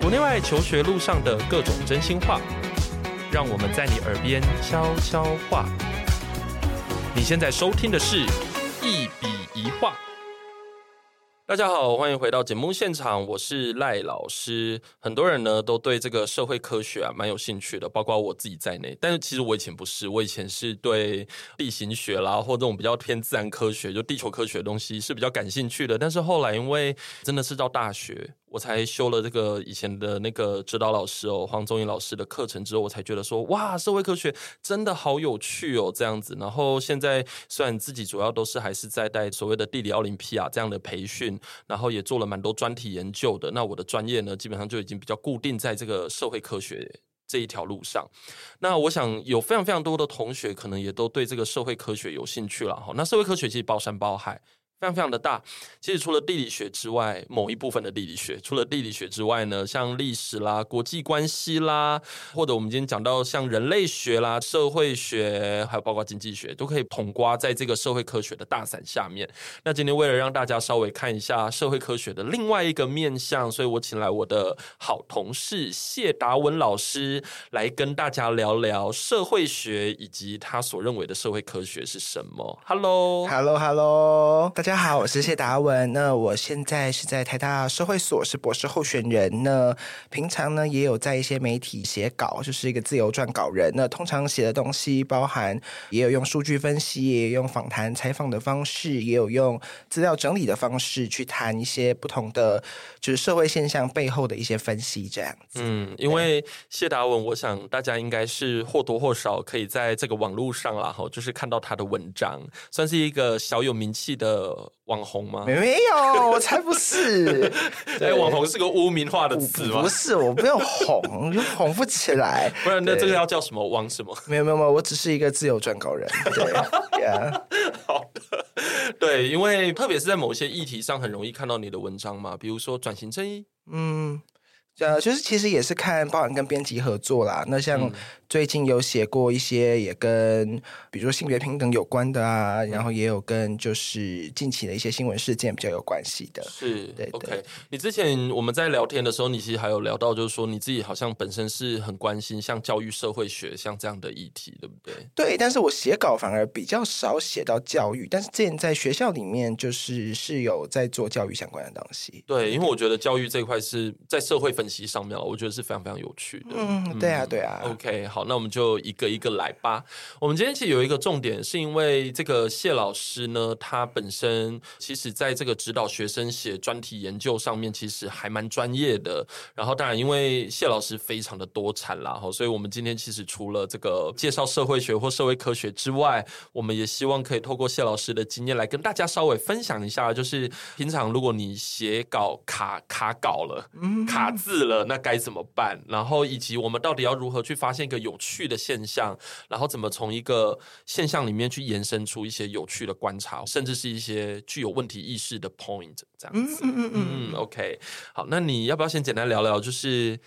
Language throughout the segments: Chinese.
国内外求学路上的各种真心话，让我们在你耳边悄悄话。你现在收听的是一笔一画。大家好，欢迎回到节目现场，我是赖老师。很多人呢都对这个社会科学啊蛮有兴趣的，包括我自己在内。但是其实我以前不是，我以前是对地形学啦，或这种比较偏自然科学，就地球科学的东西是比较感兴趣的。但是后来因为真的是到大学。我才修了这个以前的那个指导老师哦，黄宗颖老师的课程之后，我才觉得说，哇，社会科学真的好有趣哦，这样子。然后现在虽然自己主要都是还是在带所谓的地理奥林匹亚这样的培训，然后也做了蛮多专题研究的。那我的专业呢，基本上就已经比较固定在这个社会科学这一条路上。那我想有非常非常多的同学可能也都对这个社会科学有兴趣了哈。那社会科学其实包山包海。非常非常的大，其实除了地理学之外，某一部分的地理学，除了地理学之外呢，像历史啦、国际关系啦，或者我们今天讲到像人类学啦、社会学，还有包括经济学，都可以统括在这个社会科学的大伞下面。那今天为了让大家稍微看一下社会科学的另外一个面向，所以我请来我的好同事谢达文老师来跟大家聊聊社会学以及他所认为的社会科学是什么。Hello，Hello，Hello，大家。大家好，我是谢达文。那我现在是在台大社会所是博士候选人。那平常呢也有在一些媒体写稿，就是一个自由撰稿人。那通常写的东西包含也有用数据分析，也有用访谈采访的方式，也有用资料整理的方式去谈一些不同的就是社会现象背后的一些分析这样子。嗯，因为谢达文，我想大家应该是或多或少可以在这个网络上啦，哈，就是看到他的文章，算是一个小有名气的。网红吗？没有，我才不是。哎，网红是个污名化的词吗？不是，我不用红，就红不起来。不然那这个要叫什么？网什么？没有没有没有，我只是一个自由撰稿人。对，yeah. 好的，对，因为特别是在某些议题上，很容易看到你的文章嘛，比如说转型正义，嗯。呃，就是其实也是看，包含跟编辑合作啦。那像最近有写过一些，也跟比如说性别平等有关的啊，然后也有跟就是近期的一些新闻事件比较有关系的。是，对，对，OK。你之前我们在聊天的时候，你其实还有聊到，就是说你自己好像本身是很关心像教育社会学像这样的议题，对不对？对，但是我写稿反而比较少写到教育，但是之前在学校里面就是是有在做教育相关的东西。对，因为我觉得教育这一块是在社会分析上面了，我觉得是非常非常有趣的。嗯，对啊，对啊。OK，好，那我们就一个一个来吧。我们今天其实有一个重点，是因为这个谢老师呢，他本身其实在这个指导学生写专题研究上面，其实还蛮专业的。然后，当然，因为谢老师非常的多产啦，哈，所以我们今天其实除了这个介绍社会学或社会科学之外，我们也希望可以透过谢老师的经验来跟大家稍微分享一下，就是平常如果你写稿卡卡稿了，卡字了，那该怎么办？然后以及我们到底要如何去发现一个有趣的现象？然后怎么从一个现象里面去延伸出一些有趣的观察，甚至是一些具有问题意识的 point？这样子，嗯嗯嗯嗯，OK。好，那你要不要先简单聊聊？就是。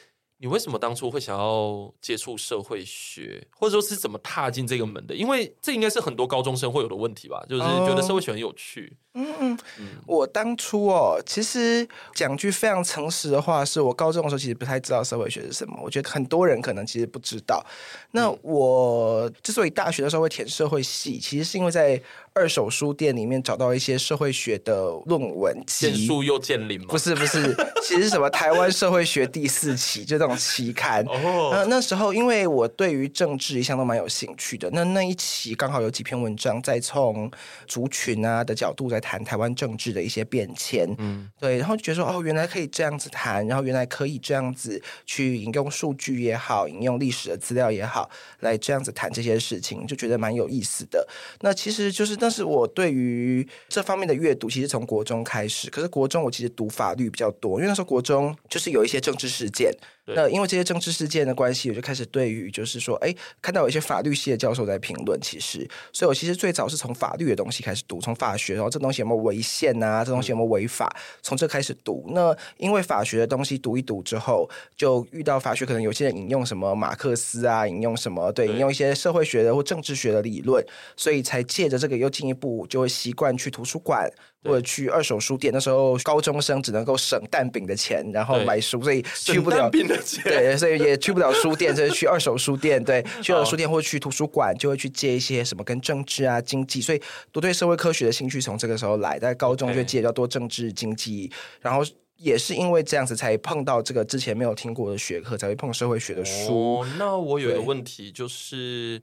你为什么当初会想要接触社会学，或者说是怎么踏进这个门的？因为这应该是很多高中生会有的问题吧，就是觉得社会学很有趣。嗯嗯嗯。我当初哦，其实讲句非常诚实的话，是我高中的时候其实不太知道社会学是什么。我觉得很多人可能其实不知道。那我之所以大学的时候会填社会系，其实是因为在。二手书店里面找到一些社会学的论文集，又见林吗？不是不是，其实什么台湾社会学第四期就这种期刊。哦，那那时候因为我对于政治一向都蛮有兴趣的，那那一期刚好有几篇文章在从族群啊的角度在谈台湾政治的一些变迁。嗯，对，然后就觉得说哦，原来可以这样子谈，然后原来可以这样子去引用数据也好，引用历史的资料也好，来这样子谈这些事情，就觉得蛮有意思的。那其实就是。但是我对于这方面的阅读，其实从国中开始。可是国中我其实读法律比较多，因为那时候国中就是有一些政治事件。那因为这些政治事件的关系，我就开始对于就是说，哎，看到有一些法律系的教授在评论，其实，所以我其实最早是从法律的东西开始读，从法学，然后这东西有没有违宪啊？这东西有没有违法？从这开始读。那因为法学的东西读一读之后，就遇到法学可能有些人引用什么马克思啊，引用什么对，引用一些社会学的或政治学的理论，所以才借着这个又进一步就会习惯去图书馆。或者去二手书店。那时候高中生只能够省蛋饼的钱，然后买书，所以去不了。蛋饼的钱。对，所以也去不了书店，所以去二手书店。对，去二手书店或者去图书馆，就会去借一些什么跟政治啊、经济，所以都对社会科学的兴趣从这个时候来。在高中就借比较多政治、经济，然后。也是因为这样子才碰到这个之前没有听过的学科，才会碰社会学的书。哦，那我有一个问题，就是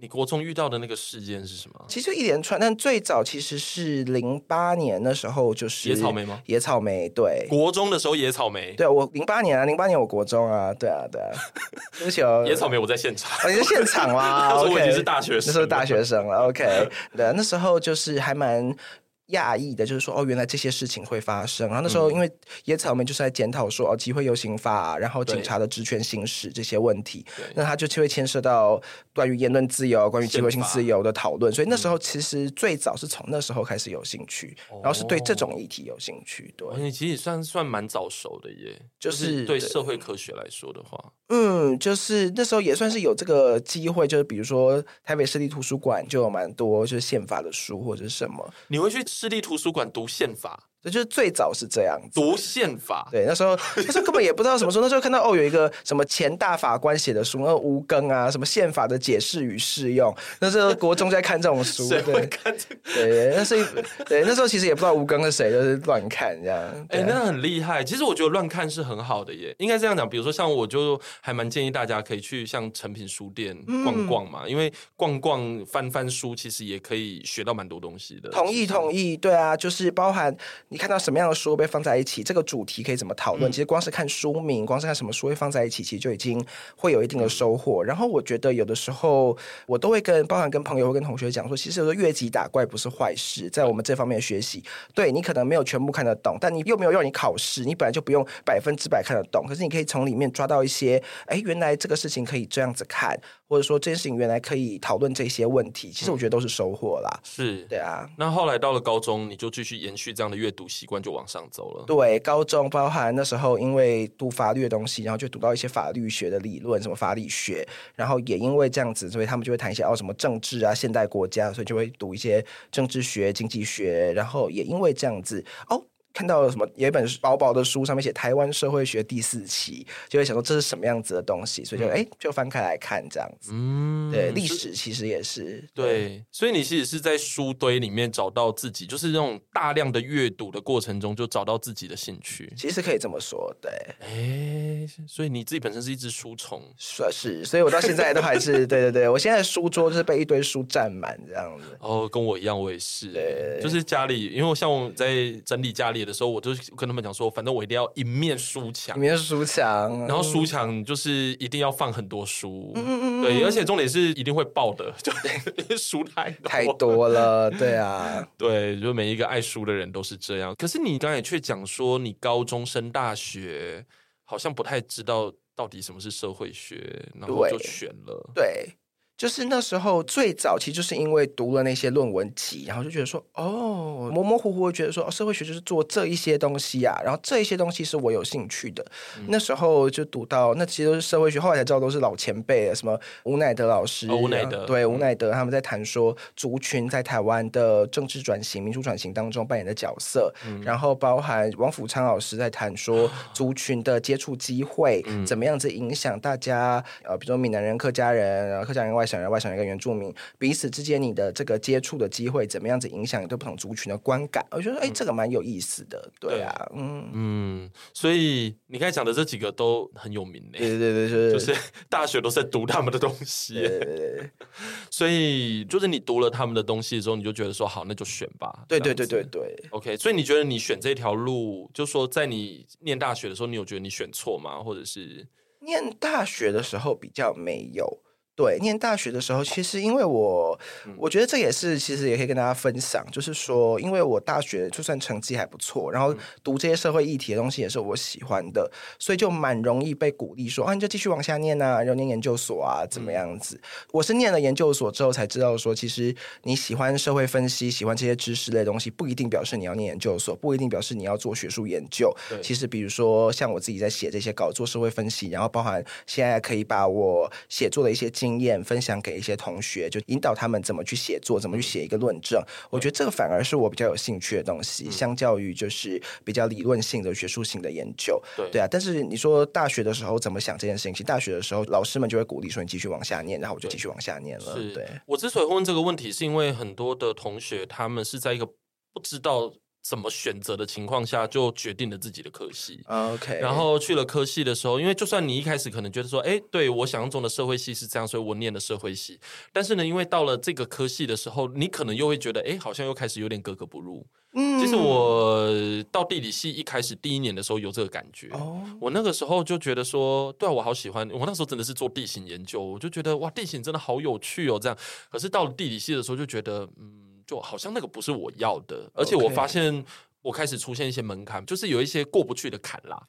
你国中遇到的那个事件是什么？其实一连串，但最早其实是零八年的时候，就是野草莓吗？野草莓，对，国中的时候野草莓，对我零八年啊，零八年我国中啊，对啊，对啊，对不起哦，野草莓我在现场，哦、你在现场啦？那时候我已经是大学生，那时候大学生了，OK，对，那时候就是还蛮。讶异的，就是说，哦，原来这些事情会发生。然后那时候，因为野草莓就是在检讨说，哦，集会游行法，然后警察的职权行使这些问题，那他就就会牵涉到关于言论自由、关于集会性自由的讨论。所以那时候其实最早是从那时候开始有兴趣，嗯、然后是对这种议题有兴趣。对，你其实算算蛮早熟的耶，就是、就是、对社会科学来说的话，嗯，就是那时候也算是有这个机会，就是比如说台北市立图书馆就有蛮多就是宪法的书或者是什么，你会去。市立图书馆读宪法。这就是最早是这样子读宪法，对，那时候那时候根本也不知道什么书，那时候看到哦有一个什么前大法官写的书，那吴庚啊，什么宪法的解释与适用，那时候国中在看这种书，谁会看这个？对，那是对，那时候其实也不知道吴庚是谁，就是乱看这样。哎、欸，那很厉害。其实我觉得乱看是很好的耶，应该这样讲。比如说像我就还蛮建议大家可以去像成品书店逛逛嘛，嗯、因为逛逛翻翻书，其实也可以学到蛮多东西的。同意同意，对啊，就是包含。你看到什么样的书被放在一起？这个主题可以怎么讨论？嗯、其实光是看书名，光是看什么书会放在一起，其实就已经会有一定的收获。嗯、然后我觉得有的时候我都会跟，包含跟朋友会跟同学讲说，其实有时候越级打怪不是坏事，在我们这方面学习。对，你可能没有全部看得懂，但你又没有让你考试，你本来就不用百分之百看得懂。可是你可以从里面抓到一些，哎，原来这个事情可以这样子看，或者说这件事情原来可以讨论这些问题。其实我觉得都是收获啦。是，对啊。那后来到了高中，你就继续延续这样的阅读。习惯就往上走了。对，高中包含那时候因为读法律的东西，然后就读到一些法律学的理论，什么法理学，然后也因为这样子，所以他们就会谈一些哦什么政治啊、现代国家，所以就会读一些政治学、经济学，然后也因为这样子哦。看到了什么？有一本薄薄的书，上面写《台湾社会学第四期》，就会想说这是什么样子的东西，所以就哎、嗯，就翻开来看这样子。嗯，对，历史其实也是对，所以你其实是在书堆里面找到自己，就是那种大量的阅读的过程中，就找到自己的兴趣。其实可以这么说，对。哎，所以你自己本身是一只书虫，算是，所以我到现在都还是 对对对，我现在书桌就是被一堆书占满这样子。哦，跟我一样，我也是，对，就是家里，因为我像我在整理家里。的时候，我就跟他们讲说，反正我一定要一面书墙，一面书墙，然后书墙就是一定要放很多书，嗯嗯、对，而且重点是一定会爆的，就书太多。太多了，对啊，对，就每一个爱书的人都是这样。可是你刚才却讲说，你高中升大学，好像不太知道到底什么是社会学，然后就选了，对。对就是那时候最早，其实就是因为读了那些论文集，然后就觉得说，哦，模模糊糊觉得说，哦，社会学就是做这一些东西啊，然后这一些东西是我有兴趣的。嗯、那时候就读到，那其实都是社会学，后来才知道都是老前辈，什么吴乃德老师，哦、吴乃德，对，吴乃德他们在谈说族群在台湾的政治转型、民主转型当中扮演的角色，嗯、然后包含王福昌老师在谈说族群的接触机会，嗯、怎么样子影响大家，呃，比如说闽南人、客家人，然后客家人外。想要外省人跟原住民彼此之间，你的这个接触的机会怎么样子影响你对不同族群的观感？我觉得，哎，这个蛮有意思的，对啊，嗯嗯，所以你刚才讲的这几个都很有名的，对对对，就是就是大学都是在读他们的东西，对对对，所以就是你读了他们的东西之后，你就觉得说好，那就选吧，对对对对对，OK。所以你觉得你选这条路，就说在你念大学的时候，你有觉得你选错吗？或者是念大学的时候比较没有。对，念大学的时候，其实因为我，我觉得这也是其实也可以跟大家分享，就是说，因为我大学就算成绩还不错，然后读这些社会议题的东西也是我喜欢的，所以就蛮容易被鼓励说啊，你就继续往下念啊，然后念研究所啊，怎么样子？我是念了研究所之后才知道说，其实你喜欢社会分析，喜欢这些知识类的东西，不一定表示你要念研究所，不一定表示你要做学术研究。其实比如说像我自己在写这些稿，做社会分析，然后包含现在可以把我写作的一些。经验分享给一些同学，就引导他们怎么去写作，怎么去写一个论证。我觉得这个反而是我比较有兴趣的东西，相较于就是比较理论性的学术性的研究。对对啊，但是你说大学的时候怎么想这件事情？其实大学的时候老师们就会鼓励说你继续往下念，然后我就继续往下念了。对，我之所以问这个问题，是因为很多的同学他们是在一个不知道。怎么选择的情况下，就决定了自己的科系。OK，然后去了科系的时候，因为就算你一开始可能觉得说，哎，对我想象中的社会系是这样，所以我念的社会系。但是呢，因为到了这个科系的时候，你可能又会觉得，哎，好像又开始有点格格不入。嗯，其实我到地理系一开始第一年的时候有这个感觉。哦，我那个时候就觉得说，对啊，我好喜欢。我那时候真的是做地形研究，我就觉得哇，地形真的好有趣哦，这样。可是到了地理系的时候，就觉得，嗯。就好像那个不是我要的，而且我发现我开始出现一些门槛，就是有一些过不去的坎啦。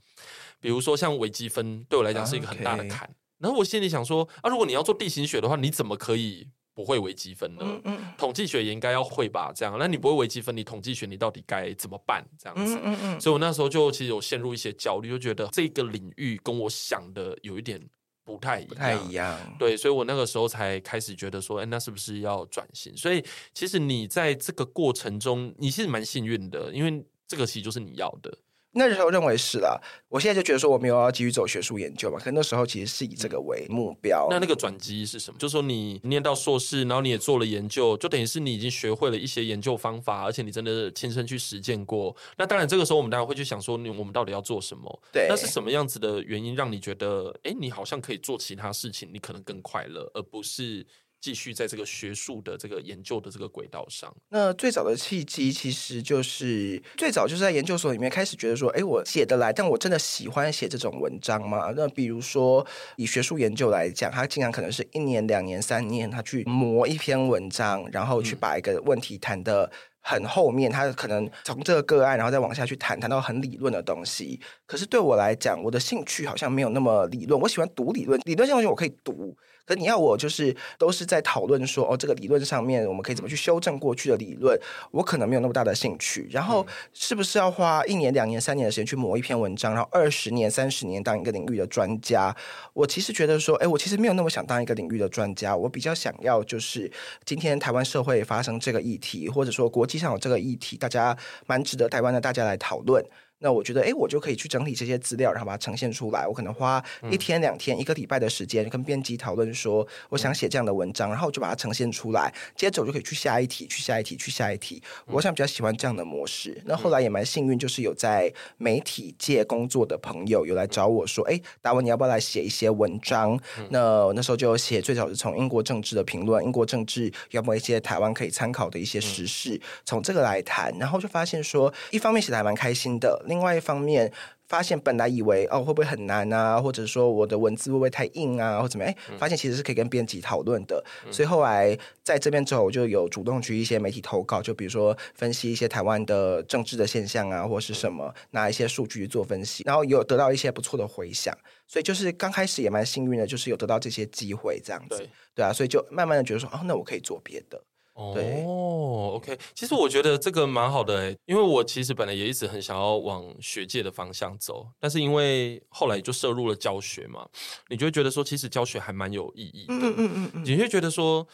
比如说像微积分，对我来讲是一个很大的坎。然后我心里想说啊，如果你要做地形学的话，你怎么可以不会微积分呢？嗯嗯，统计学也应该要会吧？这样，那你不会微积分，你统计学你到底该怎么办？这样子，嗯嗯嗯。所以我那时候就其实有陷入一些焦虑，就觉得这个领域跟我想的有一点。不太一样，不太一样，对，所以我那个时候才开始觉得说，哎，那是不是要转型？所以其实你在这个过程中，你其实蛮幸运的，因为这个其实就是你要的。那时候认为是啦，我现在就觉得说我没有要继续走学术研究嘛，可那时候其实是以这个为目标。那那个转机是什么？就是说你念到硕士，然后你也做了研究，就等于是你已经学会了一些研究方法，而且你真的亲身去实践过。那当然，这个时候我们当然会去想说，你我们到底要做什么？对，那是什么样子的原因让你觉得，哎，你好像可以做其他事情，你可能更快乐，而不是。继续在这个学术的这个研究的这个轨道上，那最早的契机其实就是最早就是在研究所里面开始觉得说，哎，我写得来，但我真的喜欢写这种文章吗？那比如说以学术研究来讲，他经常可能是一年、两年、三年，他去磨一篇文章，然后去把一个问题谈得很后面，他可能从这个个案，然后再往下去谈，谈到很理论的东西。可是对我来讲，我的兴趣好像没有那么理论，我喜欢读理论，理论性东西我可以读。可你要我就是都是在讨论说哦，这个理论上面我们可以怎么去修正过去的理论，我可能没有那么大的兴趣。然后是不是要花一年、两年、三年的时间去磨一篇文章，然后二十年、三十年当一个领域的专家？我其实觉得说，哎，我其实没有那么想当一个领域的专家。我比较想要就是今天台湾社会发生这个议题，或者说国际上有这个议题，大家蛮值得台湾的大家来讨论。那我觉得，哎，我就可以去整理这些资料，然后把它呈现出来。我可能花一天、两天、一个礼拜的时间，跟编辑讨论说，我想写这样的文章，然后我就把它呈现出来。接着我就可以去下一题，去下一题，去下一题。我想比较喜欢这样的模式。那后来也蛮幸运，就是有在媒体界工作的朋友有来找我说，哎，达文，你要不要来写一些文章？那那时候就写，最早是从英国政治的评论，英国政治要不要一些台湾可以参考的一些时事，从这个来谈。然后就发现说，一方面写的还蛮开心的。另外一方面，发现本来以为哦会不会很难啊，或者说我的文字会不会太硬啊，或怎么样？哎，发现其实是可以跟编辑讨论的。嗯、所以后来在这边之后，我就有主动去一些媒体投稿，就比如说分析一些台湾的政治的现象啊，或是什么，拿一些数据做分析，然后有得到一些不错的回响。所以就是刚开始也蛮幸运的，就是有得到这些机会这样子。对，对啊，所以就慢慢的觉得说，哦，那我可以做别的。哦，OK，其实我觉得这个蛮好的诶，因为我其实本来也一直很想要往学界的方向走，但是因为后来就涉入了教学嘛，你就会觉得说，其实教学还蛮有意义的，嗯嗯嗯嗯，你会觉得说，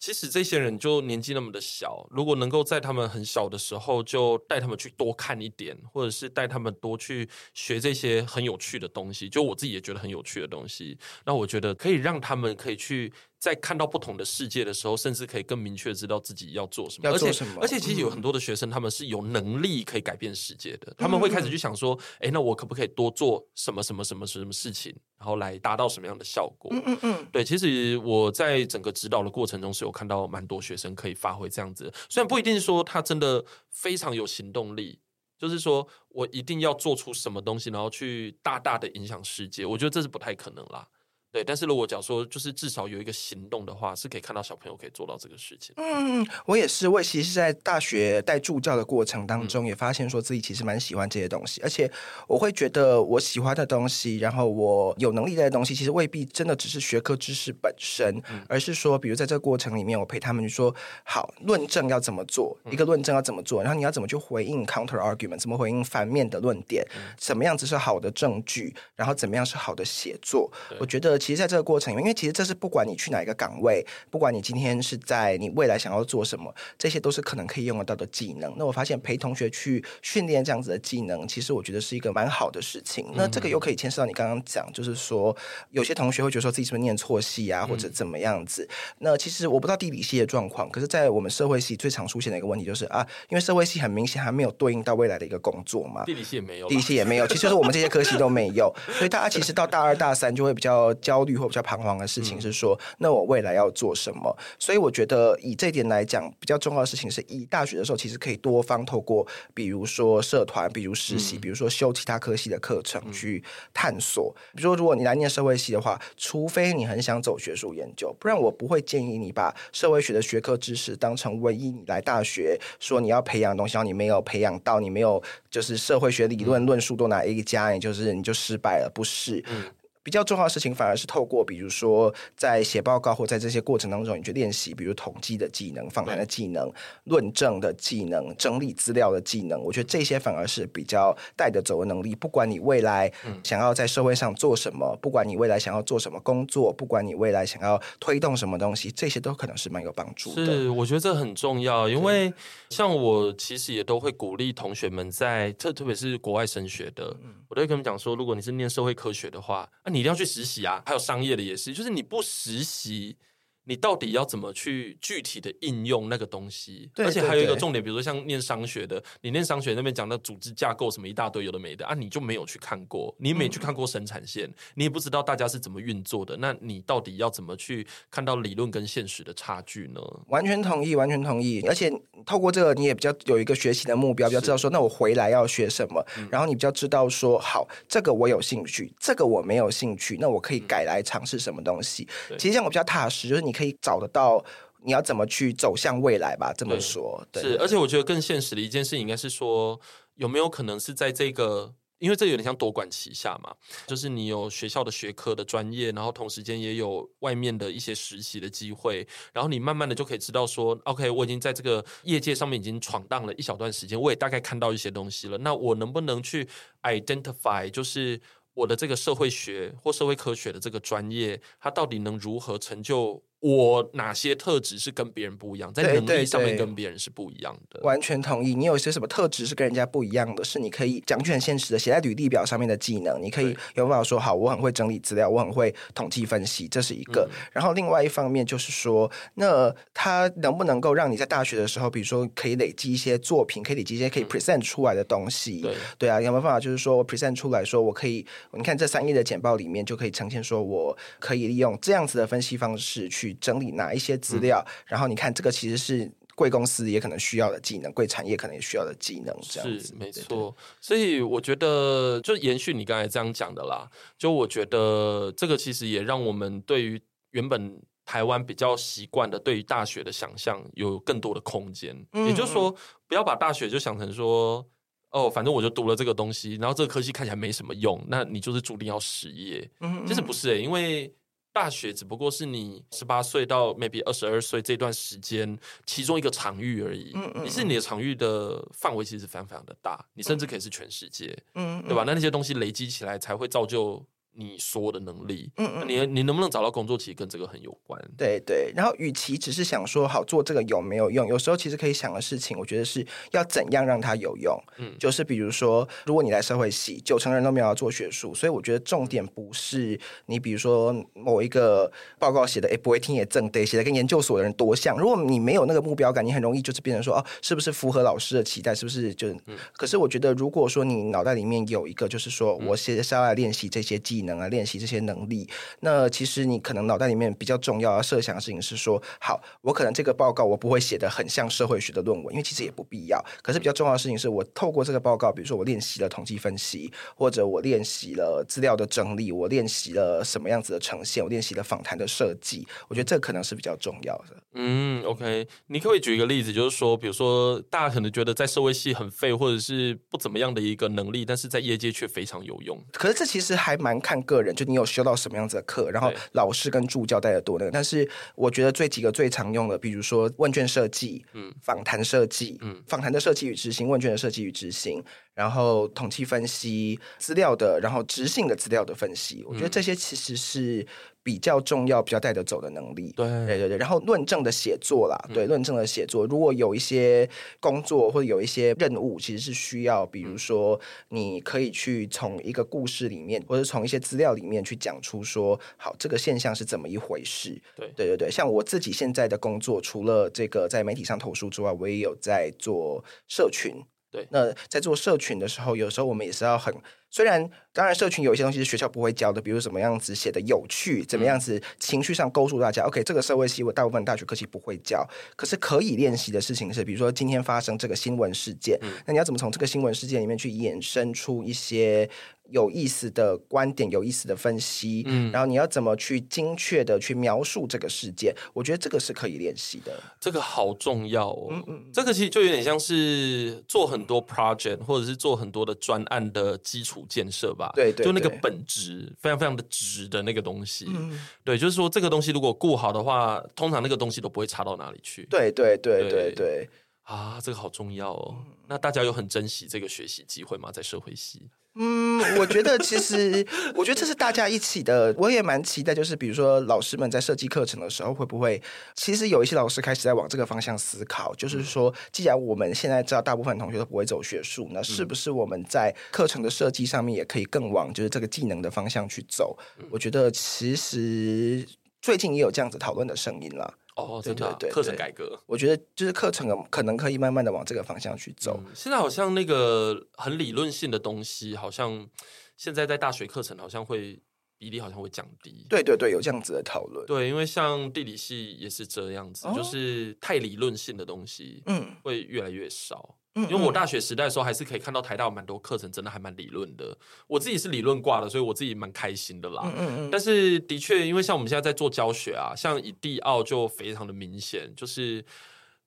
其实这些人就年纪那么的小，如果能够在他们很小的时候就带他们去多看一点，或者是带他们多去学这些很有趣的东西，就我自己也觉得很有趣的东西，那我觉得可以让他们可以去。在看到不同的世界的时候，甚至可以更明确知道自己要做什么。要做什么？而且，而且其实有很多的学生，他们是有能力可以改变世界的。嗯、他们会开始去想说：“哎、欸，那我可不可以多做什么什么什么什么事情，然后来达到什么样的效果？”嗯嗯嗯。对，其实我在整个指导的过程中，是有看到蛮多学生可以发挥这样子。虽然不一定说他真的非常有行动力，就是说我一定要做出什么东西，然后去大大的影响世界。我觉得这是不太可能啦。对，但是如果讲说就是至少有一个行动的话，是可以看到小朋友可以做到这个事情。嗯，我也是，我也其实是在大学带助教的过程当中，也发现说自己其实蛮喜欢这些东西，嗯、而且我会觉得我喜欢的东西，然后我有能力的东西，其实未必真的只是学科知识本身，嗯、而是说，比如在这个过程里面，我陪他们说，好，论证要怎么做，一个论证要怎么做，然后你要怎么去回应 counter argument，怎么回应反面的论点，怎么样子是好的证据，然后怎么样是好的写作，我觉得。其实在这个过程里面，因为其实这是不管你去哪一个岗位，不管你今天是在你未来想要做什么，这些都是可能可以用得到的技能。那我发现陪同学去训练这样子的技能，其实我觉得是一个蛮好的事情。那这个又可以牵涉到你刚刚讲，就是说有些同学会觉得说自己是不是念错系啊，或者怎么样子。那其实我不知道地理系的状况，可是在我们社会系最常出现的一个问题就是啊，因为社会系很明显还没有对应到未来的一个工作嘛，地理系也没有，地理系也没有，其实就是我们这些科系都没有，所以大家其实到大二大三就会比较焦虑或比较彷徨的事情是说，那我未来要做什么？所以我觉得以这点来讲，比较重要的事情是，以大学的时候其实可以多方透过，比如说社团，比如实习，比如说修其他科系的课程去探索。比如说，如果你来念社会系的话，除非你很想走学术研究，不然我不会建议你把社会学的学科知识当成唯一你来大学说你要培养的东西，然后你没有培养到，你没有就是社会学理论论述都拿 A 加，你就是你就失败了，不是？嗯比较重要的事情，反而是透过，比如说在写报告或在这些过程当中，你去练习，比如统计的技能、访谈的技能、论证的技能、整理资料的技能。我觉得这些反而是比较带得走的能力。不管你未来想要在社会上做什么，不管你未来想要做什么工作，不管你未来想要推动什么东西，这些都可能是蛮有帮助的。是，我觉得这很重要，因为像我其实也都会鼓励同学们在特特别是国外升学的，我都会跟他们讲说，如果你是念社会科学的话，啊，你。一定要去实习啊！还有商业的也是，就是你不实习。你到底要怎么去具体的应用那个东西？对对对，而且还有一个重点，比如说像念商学的，你念商学那边讲的组织架构什么一大堆有的没的啊，你就没有去看过，你没去看过生产线，嗯、你也不知道大家是怎么运作的，那你到底要怎么去看到理论跟现实的差距呢？完全同意，完全同意。而且透过这个，你也比较有一个学习的目标，比较知道说，那我回来要学什么，然后你比较知道说，好，这个我有兴趣，这个我没有兴趣，那我可以改来尝试什么东西。嗯、其实像我比较踏实，就是你可以找得到。你要怎么去走向未来吧？这么说，对对是，而且我觉得更现实的一件事，应该是说，有没有可能是在这个，因为这有点像多管齐下嘛，就是你有学校的学科的专业，然后同时间也有外面的一些实习的机会，然后你慢慢的就可以知道说，OK，我已经在这个业界上面已经闯荡了一小段时间，我也大概看到一些东西了，那我能不能去 identify，就是我的这个社会学或社会科学的这个专业，它到底能如何成就？我哪些特质是跟别人不一样，在能力上面跟别人是不一样的。完全同意。你有些什么特质是跟人家不一样的？是你可以讲句很现实的，写在履历表上面的技能。你可以有办法说好，我很会整理资料，我很会统计分析，这是一个。嗯、然后另外一方面就是说，那他能不能够让你在大学的时候，比如说可以累积一些作品，可以累积一些可以 present 出来的东西？对对啊，有没有办法就是说我 present 出来说我可以？你看这三页的简报里面就可以呈现说我可以利用这样子的分析方式去。整理哪一些资料，嗯、然后你看这个其实是贵公司也可能需要的技能，贵产业可能也需要的技能，这样子是没错。所以我觉得就延续你刚才这样讲的啦，就我觉得这个其实也让我们对于原本台湾比较习惯的对于大学的想象有更多的空间。嗯、也就是说，不要把大学就想成说哦，反正我就读了这个东西，然后这个科技看起来没什么用，那你就是注定要失业。嗯，其实不是诶、欸，因为。大学只不过是你十八岁到 maybe 二十二岁这段时间其中一个场域而已。嗯嗯，其实你的场域的范围其实非常非常的大，你甚至可以是全世界。嗯，对吧？那那些东西累积起来才会造就。你说的能力，嗯嗯，你你能不能找到工作，其实跟这个很有关。对对，然后与其只是想说好做这个有没有用，有时候其实可以想的事情，我觉得是要怎样让它有用。嗯，就是比如说，如果你来社会系，九成人都没有要做学术，所以我觉得重点不是你比如说某一个报告写的，哎，不会听也正对，写的跟研究所的人多像。如果你没有那个目标感，你很容易就是变成说，哦，是不是符合老师的期待？是不是就？嗯，可是我觉得，如果说你脑袋里面有一个，就是说我写下来练习这些技能啊，练习这些能力，那其实你可能脑袋里面比较重要要设想的事情是说，好，我可能这个报告我不会写得很像社会学的论文，因为其实也不必要。可是比较重要的事情是我透过这个报告，比如说我练习了统计分析，或者我练习了资料的整理，我练习了什么样子的呈现，我练习了访谈的设计，我觉得这可能是比较重要的。嗯，OK，你可不可以举一个例子，就是说，比如说大家可能觉得在社会系很废，或者是不怎么样的一个能力，但是在业界却非常有用。可是这其实还蛮。看个人，就你有修到什么样子的课，然后老师跟助教带的多那个。但是我觉得最几个最常用的，比如说问卷设计，嗯，访谈设计，嗯，访谈的设计与执行，问卷的设计与执行，然后统计分析资料的，然后质性的资料的分析，我觉得这些其实是。比较重要、比较带得走的能力，对对对对。然后论证的写作啦，嗯、对论证的写作，如果有一些工作或者有一些任务，其实是需要，比如说你可以去从一个故事里面，或者从一些资料里面去讲出说，好，这个现象是怎么一回事。对对对对，像我自己现在的工作，除了这个在媒体上投书之外，我也有在做社群。对，那在做社群的时候，有时候我们也是要很。虽然当然，社群有一些东西是学校不会教的，比如怎么样子写的有趣，怎么样子情绪上勾住大家。嗯、OK，这个社会系我大部分大学科系不会教，可是可以练习的事情是，比如说今天发生这个新闻事件，嗯、那你要怎么从这个新闻事件里面去衍生出一些有意思的观点、有意思的分析？嗯，然后你要怎么去精确的去描述这个事件？我觉得这个是可以练习的。这个好重要哦。嗯嗯，这个其实就有点像是做很多 project 或者是做很多的专案的基础。建设吧，对，对对，就那个本质非常非常的直的那个东西，嗯、对，就是说这个东西如果顾好的话，通常那个东西都不会差到哪里去。对对对对对，对啊，这个好重要哦。嗯、那大家有很珍惜这个学习机会吗？在社会系？嗯，我觉得其实，我觉得这是大家一起的。我也蛮期待，就是比如说老师们在设计课程的时候，会不会其实有一些老师开始在往这个方向思考，就是说，既然我们现在知道大部分同学都不会走学术，那是不是我们在课程的设计上面也可以更往就是这个技能的方向去走？我觉得其实最近也有这样子讨论的声音了。哦，真的、啊，课程改革，我觉得就是课程可能可以慢慢的往这个方向去走。嗯、现在好像那个很理论性的东西，好像现在在大学课程好像会比例好像会降低。对对对，有这样子的讨论。对，因为像地理系也是这样子，哦、就是太理论性的东西，嗯，会越来越少。因为我大学时代的时候，还是可以看到台大有蛮多课程，真的还蛮理论的。我自己是理论挂的，所以我自己蛮开心的啦。嗯嗯嗯。但是的确，因为像我们现在在做教学啊，像以地奥就非常的明显，就是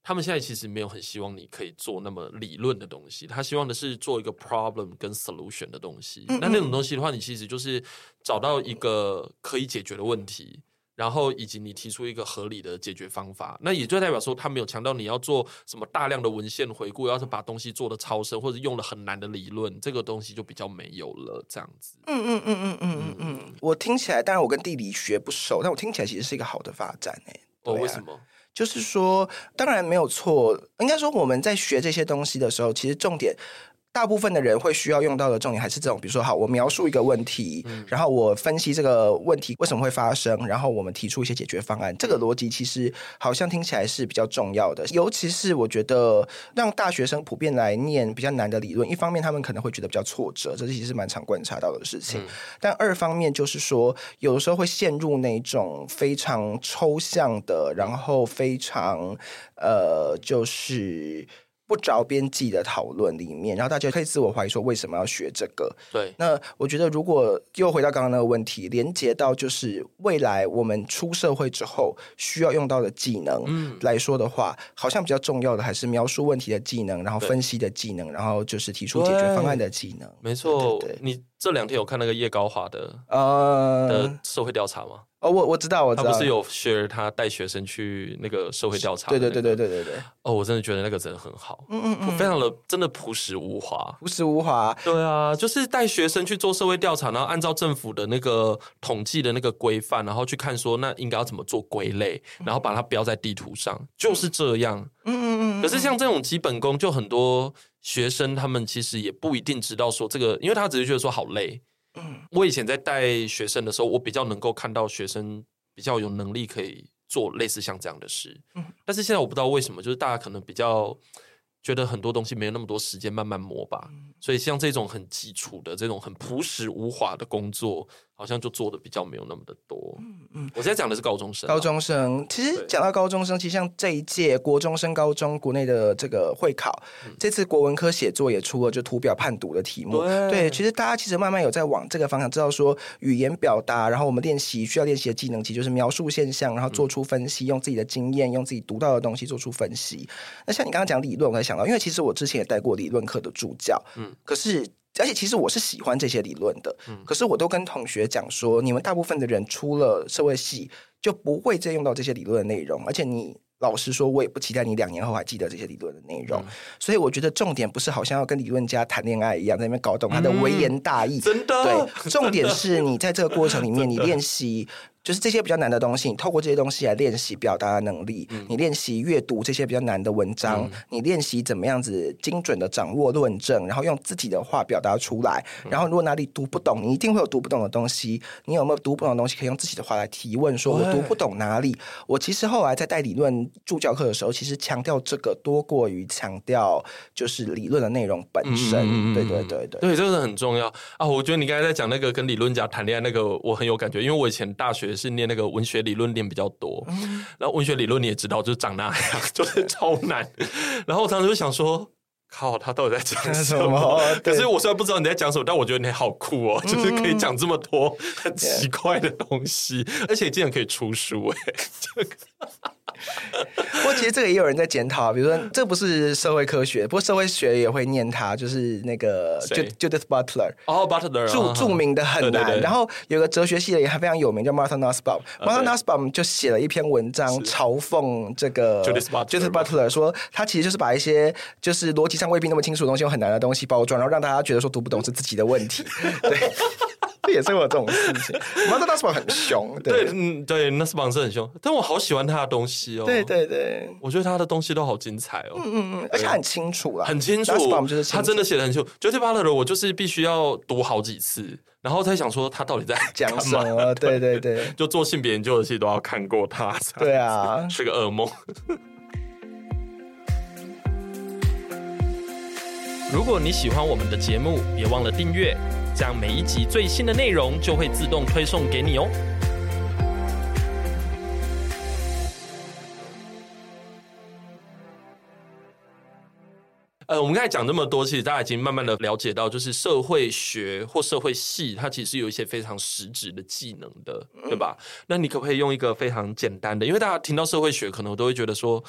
他们现在其实没有很希望你可以做那么理论的东西，他希望的是做一个 problem 跟 solution 的东西。那那种东西的话，你其实就是找到一个可以解决的问题。然后以及你提出一个合理的解决方法，那也就代表说他没有强调你要做什么大量的文献回顾，要是把东西做的超深或者用了很难的理论，这个东西就比较没有了这样子。嗯嗯嗯嗯嗯嗯嗯，我听起来，当然我跟地理学不熟，但我听起来其实是一个好的发展诶。哦，为什么？就是说，当然没有错，应该说我们在学这些东西的时候，其实重点。大部分的人会需要用到的重点还是这种，比如说，好，我描述一个问题，嗯、然后我分析这个问题为什么会发生，然后我们提出一些解决方案。这个逻辑其实好像听起来是比较重要的，尤其是我觉得让大学生普遍来念比较难的理论，一方面他们可能会觉得比较挫折，这其实是蛮常观察到的事情。嗯、但二方面就是说，有的时候会陷入那种非常抽象的，然后非常呃，就是。不着边际的讨论里面，然后大家可以自我怀疑说，为什么要学这个？对，那我觉得如果又回到刚刚那个问题，连接到就是未来我们出社会之后需要用到的技能来说的话，嗯、好像比较重要的还是描述问题的技能，然后分析的技能，然后就是提出解决方案的技能。没错，对对对，你这两天有看那个叶高华的呃的社会调查吗？哦，我我知道，我知道，他不是有 share 他带学生去那个社会调查、那个？对对对对对对对。哦，我真的觉得那个真的很好，嗯嗯嗯，非常的真的朴实无华，朴实无华。对啊，就是带学生去做社会调查，然后按照政府的那个统计的那个规范，然后去看说那应该要怎么做归类，然后把它标在地图上，嗯、就是这样。嗯嗯嗯。可是像这种基本功，就很多学生他们其实也不一定知道说这个，因为他只是觉得说好累。嗯，我以前在带学生的时候，我比较能够看到学生比较有能力可以做类似像这样的事。嗯，但是现在我不知道为什么，就是大家可能比较觉得很多东西没有那么多时间慢慢磨吧，所以像这种很基础的、这种很朴实无华的工作。好像就做的比较没有那么的多。嗯嗯，我现在讲的是高中生。高中生，其实讲到高中生，其实像这一届国中升高中国内的这个会考，这次国文科写作也出了就图表判读的题目。对，其实大家其实慢慢有在往这个方向，知道说语言表达，然后我们练习需要练习的技能，其实就是描述现象，然后做出分析，用自己的经验，用自己读到的东西做出分析。那像你刚刚讲理论，我才想到，因为其实我之前也带过理论课的助教。嗯，可是。而且其实我是喜欢这些理论的，嗯、可是我都跟同学讲说，你们大部分的人出了社会系就不会再用到这些理论的内容，而且你老实说，我也不期待你两年后还记得这些理论的内容。嗯、所以我觉得重点不是好像要跟理论家谈恋爱一样，在那边搞懂他的微言大义。嗯、真的，对，重点 是你在这个过程里面，你练习。就是这些比较难的东西，你透过这些东西来练习表达的能力。嗯、你练习阅读这些比较难的文章，嗯、你练习怎么样子精准的掌握论证，然后用自己的话表达出来。嗯、然后如果哪里读不懂，你一定会有读不懂的东西。你有没有读不懂的东西，可以用自己的话来提问？说我读不懂哪里？我其实后来在带理论助教课的时候，其实强调这个多过于强调就是理论的内容本身。嗯、对对对对，对，这个很重要啊！我觉得你刚才在讲那个跟理论家谈恋爱那个，我很有感觉，因为我以前大学。是念那个文学理论念比较多，然后文学理论你也知道，就是长那样，就是超难。然后我当时就想说，靠，他到底在讲什么？可是我虽然不知道你在讲什么，但我觉得你好酷哦，就是可以讲这么多很奇怪的东西，而且竟然可以出书哎。不过其实这个也有人在检讨，比如说这不是社会科学，不过社会学也会念他，就是那个 Judith Butler 哦，Butler 著著名的很难。然后有个哲学系的也还非常有名，叫 Martha Nussbaum，Martha Nussbaum 就写了一篇文章嘲讽这个 Judith Butler，说他其实就是把一些就是逻辑上未必那么清楚的东西，用很难的东西包装，然后让大家觉得说读不懂是自己的问题。对。这也是有这种事情。马特纳斯邦很凶，对，嗯，对，纳斯邦是很凶，但我好喜欢他的东西哦。对对对，我觉得他的东西都好精彩哦。嗯嗯嗯，而且很清楚啊，很清楚。就是他真的写的很清楚。Judith Butler，我就是必须要读好几次，然后才想说他到底在 讲什么。对对对，就做性别研究的戏都要看过他。对啊，是个噩梦。如果你喜欢我们的节目，别忘了订阅。这样每一集最新的内容就会自动推送给你哦。呃，我们刚才讲这么多，其实大家已经慢慢的了解到，就是社会学或社会系，它其实有一些非常实质的技能的，对吧？那你可不可以用一个非常简单的？因为大家听到社会学，可能都会觉得说。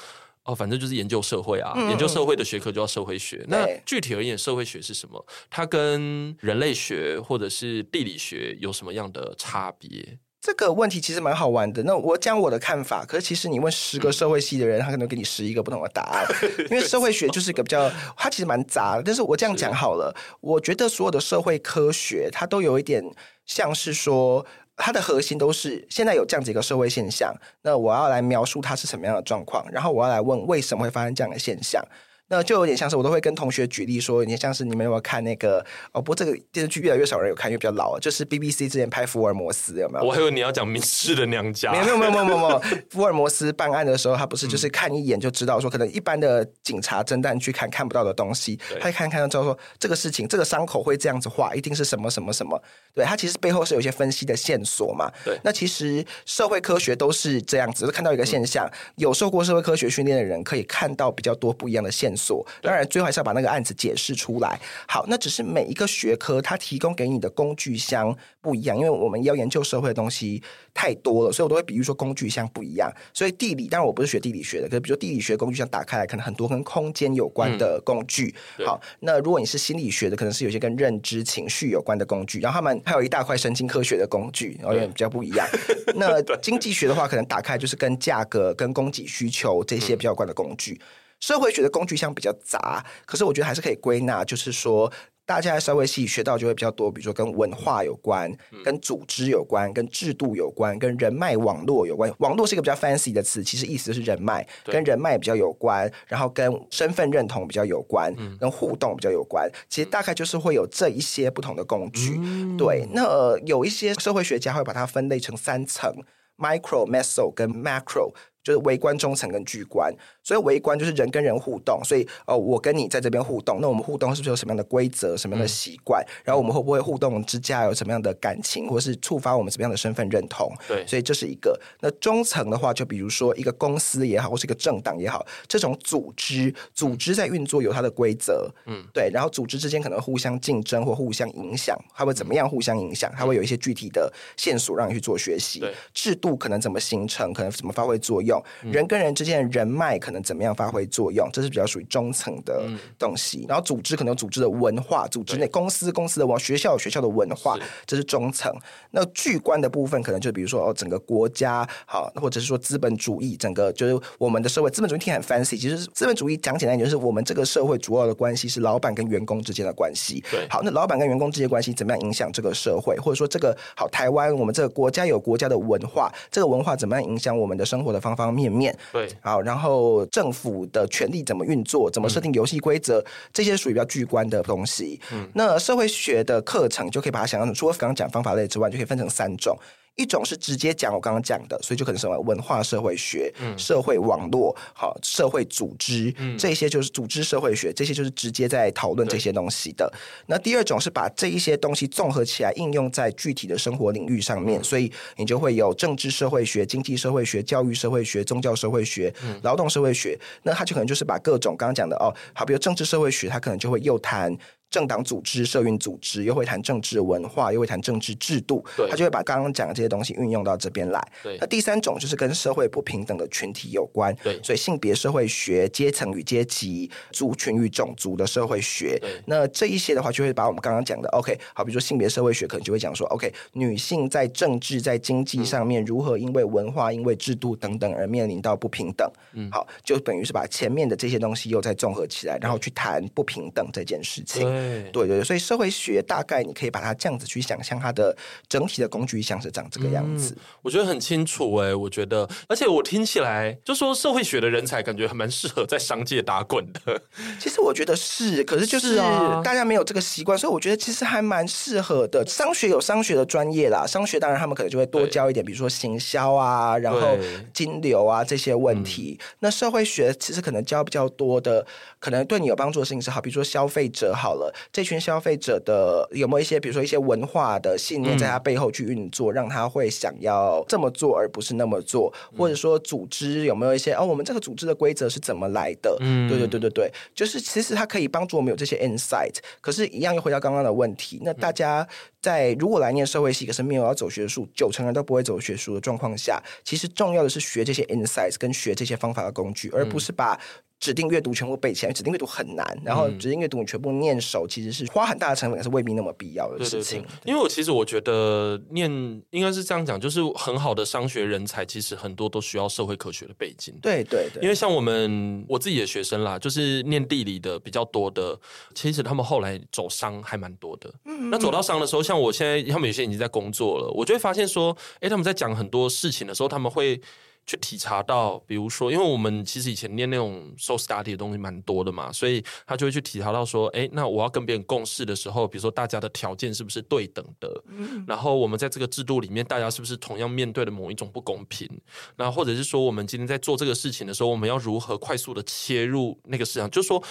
哦，反正就是研究社会啊，嗯、研究社会的学科就叫社会学。那具体而言，社会学是什么？它跟人类学或者是地理学有什么样的差别？这个问题其实蛮好玩的。那我讲我的看法，可是其实你问十个社会系的人，嗯、他可能给你十一个不同的答案。因为社会学就是一个比较，它其实蛮杂的。但是我这样讲好了，我觉得所有的社会科学，它都有一点像是说。它的核心都是现在有这样子一个社会现象，那我要来描述它是什么样的状况，然后我要来问为什么会发生这样的现象。那就有点像是我都会跟同学举例说，你像是你们有没有看那个哦？不过这个电视剧越来越少人有看，因为比较老了。就是 BBC 之前拍福尔摩斯有没有？我还以为你要讲《迷失的娘家》。没有没有没有没有没有。福尔摩斯办案的时候，他不是就是看一眼就知道说，可能一般的警察侦探去看看不到的东西，他一看看就知道说这个事情这个伤口会这样子画，一定是什么什么什么。对，他其实背后是有一些分析的线索嘛。对，那其实社会科学都是这样子，看到一个现象，嗯、有受过社会科学训练的人可以看到比较多不一样的线索。当然。最后还是要把那个案子解释出来。好，那只是每一个学科它提供给你的工具箱不一样，因为我们要研究社会的东西太多了，所以我都会比喻说工具箱不一样。所以地理，当然我不是学地理学的，可是比如说地理学工具箱打开来，可能很多跟空间有关的工具。嗯、好，那如果你是心理学的，可能是有些跟认知、情绪有关的工具。然后他们还有一大块神经科学的工具，然后比较不一样。那经济学的话，可能打开就是跟价格、跟供给需求这些比较有关的工具。嗯社会学的工具箱比较杂，可是我觉得还是可以归纳，就是说大家在社会系学到就会比较多，比如说跟文化有关、跟组织有关、跟制度有关、跟人脉网络有关。网络是一个比较 fancy 的词，其实意思是人脉，跟人脉比较有关，然后跟身份认同比较有关，跟互动比较有关。其实大概就是会有这一些不同的工具。对，那呃有一些社会学家会把它分类成三层：micro、meso 跟 macro。就是微观、中层跟巨观，所以微观就是人跟人互动，所以哦，我跟你在这边互动，那我们互动是不是有什么样的规则、什么样的习惯？嗯、然后我们会不会互动之间有什么样的感情，或是触发我们什么样的身份认同？对，所以这是一个。那中层的话，就比如说一个公司也好，或是一个政党也好，这种组织，组织在运作有它的规则，嗯，对。然后组织之间可能互相竞争或互相影响，它会怎么样互相影响？它会有一些具体的线索让你去做学习。对，制度可能怎么形成？可能怎么发挥作用？人跟人之间的人脉可能怎么样发挥作用，这是比较属于中层的东西。嗯、然后组织可能有组织的文化，组织内公司公司的文化，学校有学校的文化，是这是中层。那巨观的部分可能就比如说哦，整个国家好，或者是说资本主义，整个就是我们的社会资本主义听很 fancy，其实资本主义讲简单一点，就是我们这个社会主要的关系是老板跟员工之间的关系。对，好，那老板跟员工之间关系怎么样影响这个社会，或者说这个好台湾，我们这个国家有国家的文化，这个文化怎么样影响我们的生活的方方面面？对，好，然后政府的权力怎么运作，怎么设定游戏规则，嗯、这些属于比较巨观的东西。嗯，那社会学的课程就可以把它想象成，除了刚刚讲方法类之外，就可以分成三种。一种是直接讲我刚刚讲的，所以就可能什么文化社会学、嗯、社会网络、好社会组织，嗯、这些就是组织社会学，这些就是直接在讨论这些东西的。那第二种是把这一些东西综合起来应用在具体的生活领域上面，嗯、所以你就会有政治社会学、经济社会学、教育社会学、宗教社会学、嗯、劳动社会学。那他就可能就是把各种刚刚讲的哦，好，比如政治社会学，他可能就会又谈。政党组织、社运组织，又会谈政治文化，又会谈政治制度，对他就会把刚刚讲的这些东西运用到这边来。对那第三种就是跟社会不平等的群体有关，对所以性别社会学、阶层与阶级、族群与种族的社会学。对那这一些的话，就会把我们刚刚讲的 OK，好，比如说性别社会学，可能就会讲说 OK，女性在政治、在经济上面如何因为文化、因为制度等等而面临到不平等。嗯，好，就等于是把前面的这些东西又再综合起来，然后去谈不平等这件事情。对对对，所以社会学大概你可以把它这样子去想象，它的整体的工具像是长这个样子。嗯、我觉得很清楚哎，我觉得，而且我听起来就说社会学的人才感觉还蛮适合在商界打滚的。其实我觉得是，可是就是大家没有这个习惯，所以我觉得其实还蛮适合的。商学有商学的专业啦，商学当然他们可能就会多教一点，比如说行销啊，然后金流啊这些问题。嗯、那社会学其实可能教比较多的，可能对你有帮助的事情是好，比如说消费者好了这群。消费者的有没有一些，比如说一些文化的信念，在他背后去运作，嗯、让他会想要这么做，而不是那么做，嗯、或者说组织有没有一些哦，我们这个组织的规则是怎么来的？嗯，对对对对对，就是其实它可以帮助我们有这些 insight。可是，一样又回到刚刚的问题，那大家在如果来念社会系，可是没有要走学术，九成人都不会走学术的状况下，其实重要的是学这些 insights 跟学这些方法的工具，而不是把。指定阅读全部背起来，指定阅读很难。然后指定阅读你全部念熟，其实是花很大的成本，是未必那么必要的事情。对对对，因为我其实我觉得念应该是这样讲，就是很好的商学人才，其实很多都需要社会科学的背景。对对对，因为像我们我自己的学生啦，就是念地理的比较多的，其实他们后来走商还蛮多的。嗯，那走到商的时候，像我现在他们有些已经在工作了，我就会发现说，哎，他们在讲很多事情的时候，他们会。去体察到，比如说，因为我们其实以前念那种 social study 的东西蛮多的嘛，所以他就会去体察到说，哎，那我要跟别人共事的时候，比如说大家的条件是不是对等的？嗯、然后我们在这个制度里面，大家是不是同样面对的某一种不公平？那或者是说，我们今天在做这个事情的时候，我们要如何快速的切入那个市场？就是说。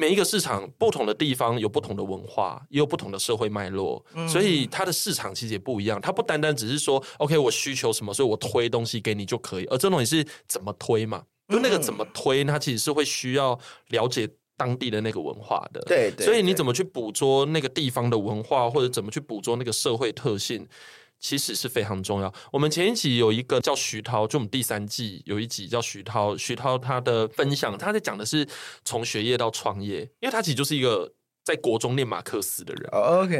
每一个市场不同的地方有不同的文化，也有不同的社会脉络，嗯、所以它的市场其实也不一样。它不单单只是说，OK，我需求什么，所以我推东西给你就可以。而这种你是怎么推嘛？就那个怎么推，它其实是会需要了解当地的那个文化的。对，对，对，所以你怎么去捕捉那个地方的文化，或者怎么去捕捉那个社会特性？其实是非常重要。我们前一集有一个叫徐涛，就我们第三季有一集叫徐涛，徐涛他的分享，他在讲的是从学业到创业，因为他其实就是一个在国中念马克思的人。Oh, OK，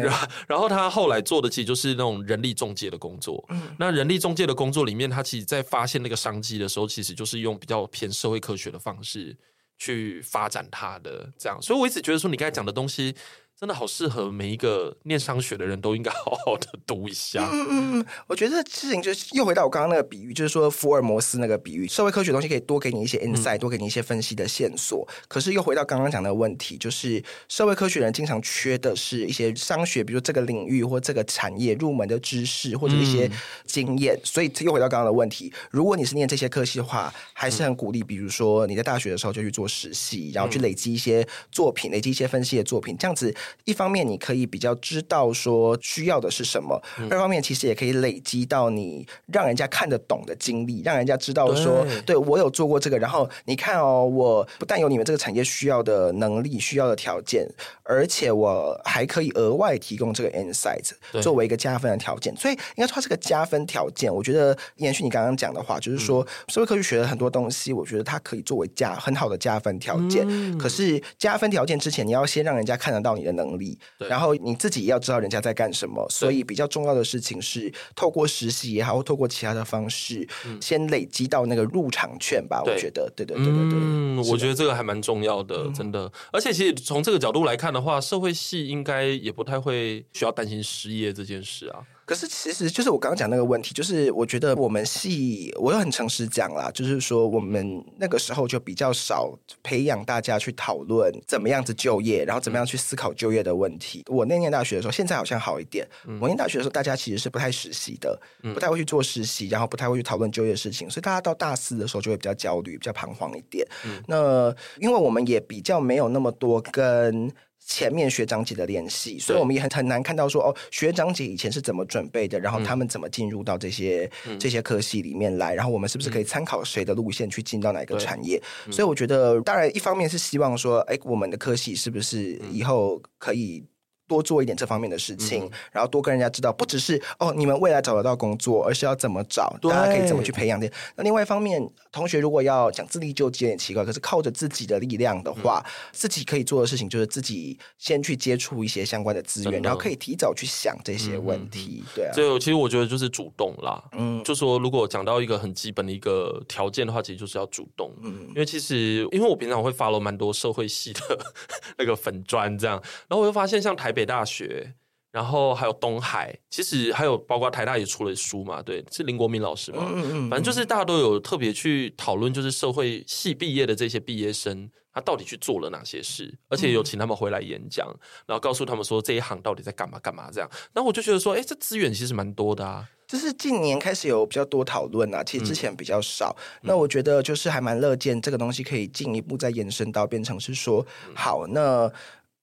然后他后来做的其实就是那种人力中介的工作。嗯，那人力中介的工作里面，他其实在发现那个商机的时候，其实就是用比较偏社会科学的方式去发展他的这样。所以我一直觉得说，你刚才讲的东西。真的好适合每一个念商学的人都应该好好的读一下。嗯嗯嗯，我觉得这事情就是又回到我刚刚那个比喻，就是说福尔摩斯那个比喻，社会科学东西可以多给你一些 insight，、嗯、多给你一些分析的线索。可是又回到刚刚讲的问题，就是社会科学人经常缺的是一些商学，比如这个领域或这个产业入门的知识或者一些经验。嗯、所以又回到刚刚的问题，如果你是念这些科系的话，还是很鼓励，比如说你在大学的时候就去做实习，然后去累积一些作品，累积一些分析的作品，这样子。一方面你可以比较知道说需要的是什么，嗯、二方面其实也可以累积到你让人家看得懂的经历，让人家知道说，对，对我有做过这个。然后你看哦，我不但有你们这个产业需要的能力、需要的条件，而且我还可以额外提供这个 insight 作为一个加分的条件。所以应该说它是个加分条件。我觉得延续你刚刚讲的话，就是说、嗯、社会科学学了很多东西，我觉得它可以作为加很好的加分条件。嗯、可是加分条件之前，你要先让人家看得到你的能力，然后你自己也要知道人家在干什么。所以比较重要的事情是，透过实习也好，或透过其他的方式，嗯、先累积到那个入场券吧。我觉得，对对对对对。嗯，我觉得这个还蛮重要的，真的。而且其实从这个角度来看的话，社会系应该也不太会需要担心失业这件事啊。可是，其实就是我刚刚讲那个问题，就是我觉得我们系，我又很诚实讲啦，就是说我们那个时候就比较少培养大家去讨论怎么样子就业，然后怎么样去思考就业的问题。我那年大学的时候，现在好像好一点。我念大学的时候，大家其实是不太实习的，不太会去做实习，然后不太会去讨论就业的事情，所以大家到大四的时候就会比较焦虑、比较彷徨一点。那因为我们也比较没有那么多跟。前面学长姐的联系，所以我们也很很难看到说哦，学长姐以前是怎么准备的，然后他们怎么进入到这些、嗯、这些科系里面来，然后我们是不是可以参考谁的路线去进到哪个产业？嗯、所以我觉得，当然一方面是希望说，哎，我们的科系是不是以后可以。多做一点这方面的事情，嗯、然后多跟人家知道，不只是哦，你们未来找得到工作，而是要怎么找，对大家可以怎么去培养的。那另外一方面，同学如果要讲自力救济，有点奇怪，可是靠着自己的力量的话，嗯、自己可以做的事情就是自己先去接触一些相关的资源，然后可以提早去想这些问题。嗯、对啊，所以其实我觉得就是主动啦。嗯，就说如果讲到一个很基本的一个条件的话，其实就是要主动。嗯，因为其实因为我平常会 follow 蛮多社会系的 那个粉砖这样，然后我就发现像台北。北大学，然后还有东海，其实还有包括台大也出了书嘛，对，是林国民老师嘛，嗯嗯嗯，反正就是大家都有特别去讨论，就是社会系毕业的这些毕业生，他到底去做了哪些事，而且有请他们回来演讲，然后告诉他们说这一行到底在干嘛干嘛这样。然后我就觉得说，哎，这资源其实蛮多的啊，就是近年开始有比较多讨论啊，其实之前比较少。嗯、那我觉得就是还蛮乐见这个东西可以进一步再延伸到变成是说，好那。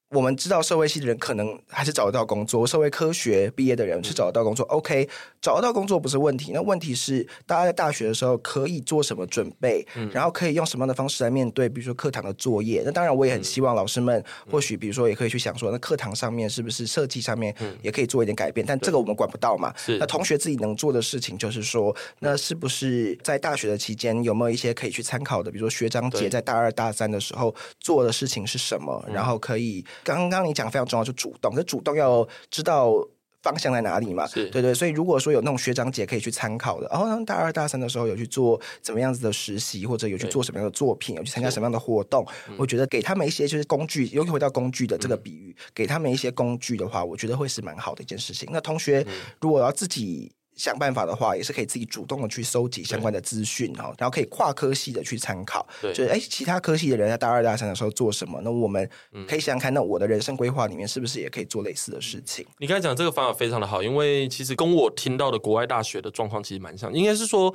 我们知道社会系的人可能还是找得到工作，社会科学毕业的人是找得到工作。嗯、OK，找得到工作不是问题，那问题是大家在大学的时候可以做什么准备，嗯、然后可以用什么样的方式来面对，比如说课堂的作业。那当然，我也很希望老师们或许比如说也可以去想说，那课堂上面是不是设计上面也可以做一点改变？嗯、但这个我们管不到嘛。那同学自己能做的事情就是说，那是不是在大学的期间有没有一些可以去参考的？比如说学长姐在大二大三的时候做的事情是什么？然后可以。刚刚你讲非常重要，就主动，就主动要知道方向在哪里嘛，是对对。所以如果说有那种学长姐可以去参考的，哦，大二大三的时候有去做怎么样子的实习，或者有去做什么样的作品，有去参加什么样的活动，我觉得给他们一些就是工具，尤其回到工具的这个比喻，嗯、给他们一些工具的话，我觉得会是蛮好的一件事情。那同学如果要自己。想办法的话，也是可以自己主动的去搜集相关的资讯哈，对然后可以跨科系的去参考。对，就是哎，其他科系的人在大二大三的时候做什么？那我们可以想想看，那我的人生规划里面是不是也可以做类似的事情？你刚才讲这个方法非常的好，因为其实跟我听到的国外大学的状况其实蛮像，应该是说。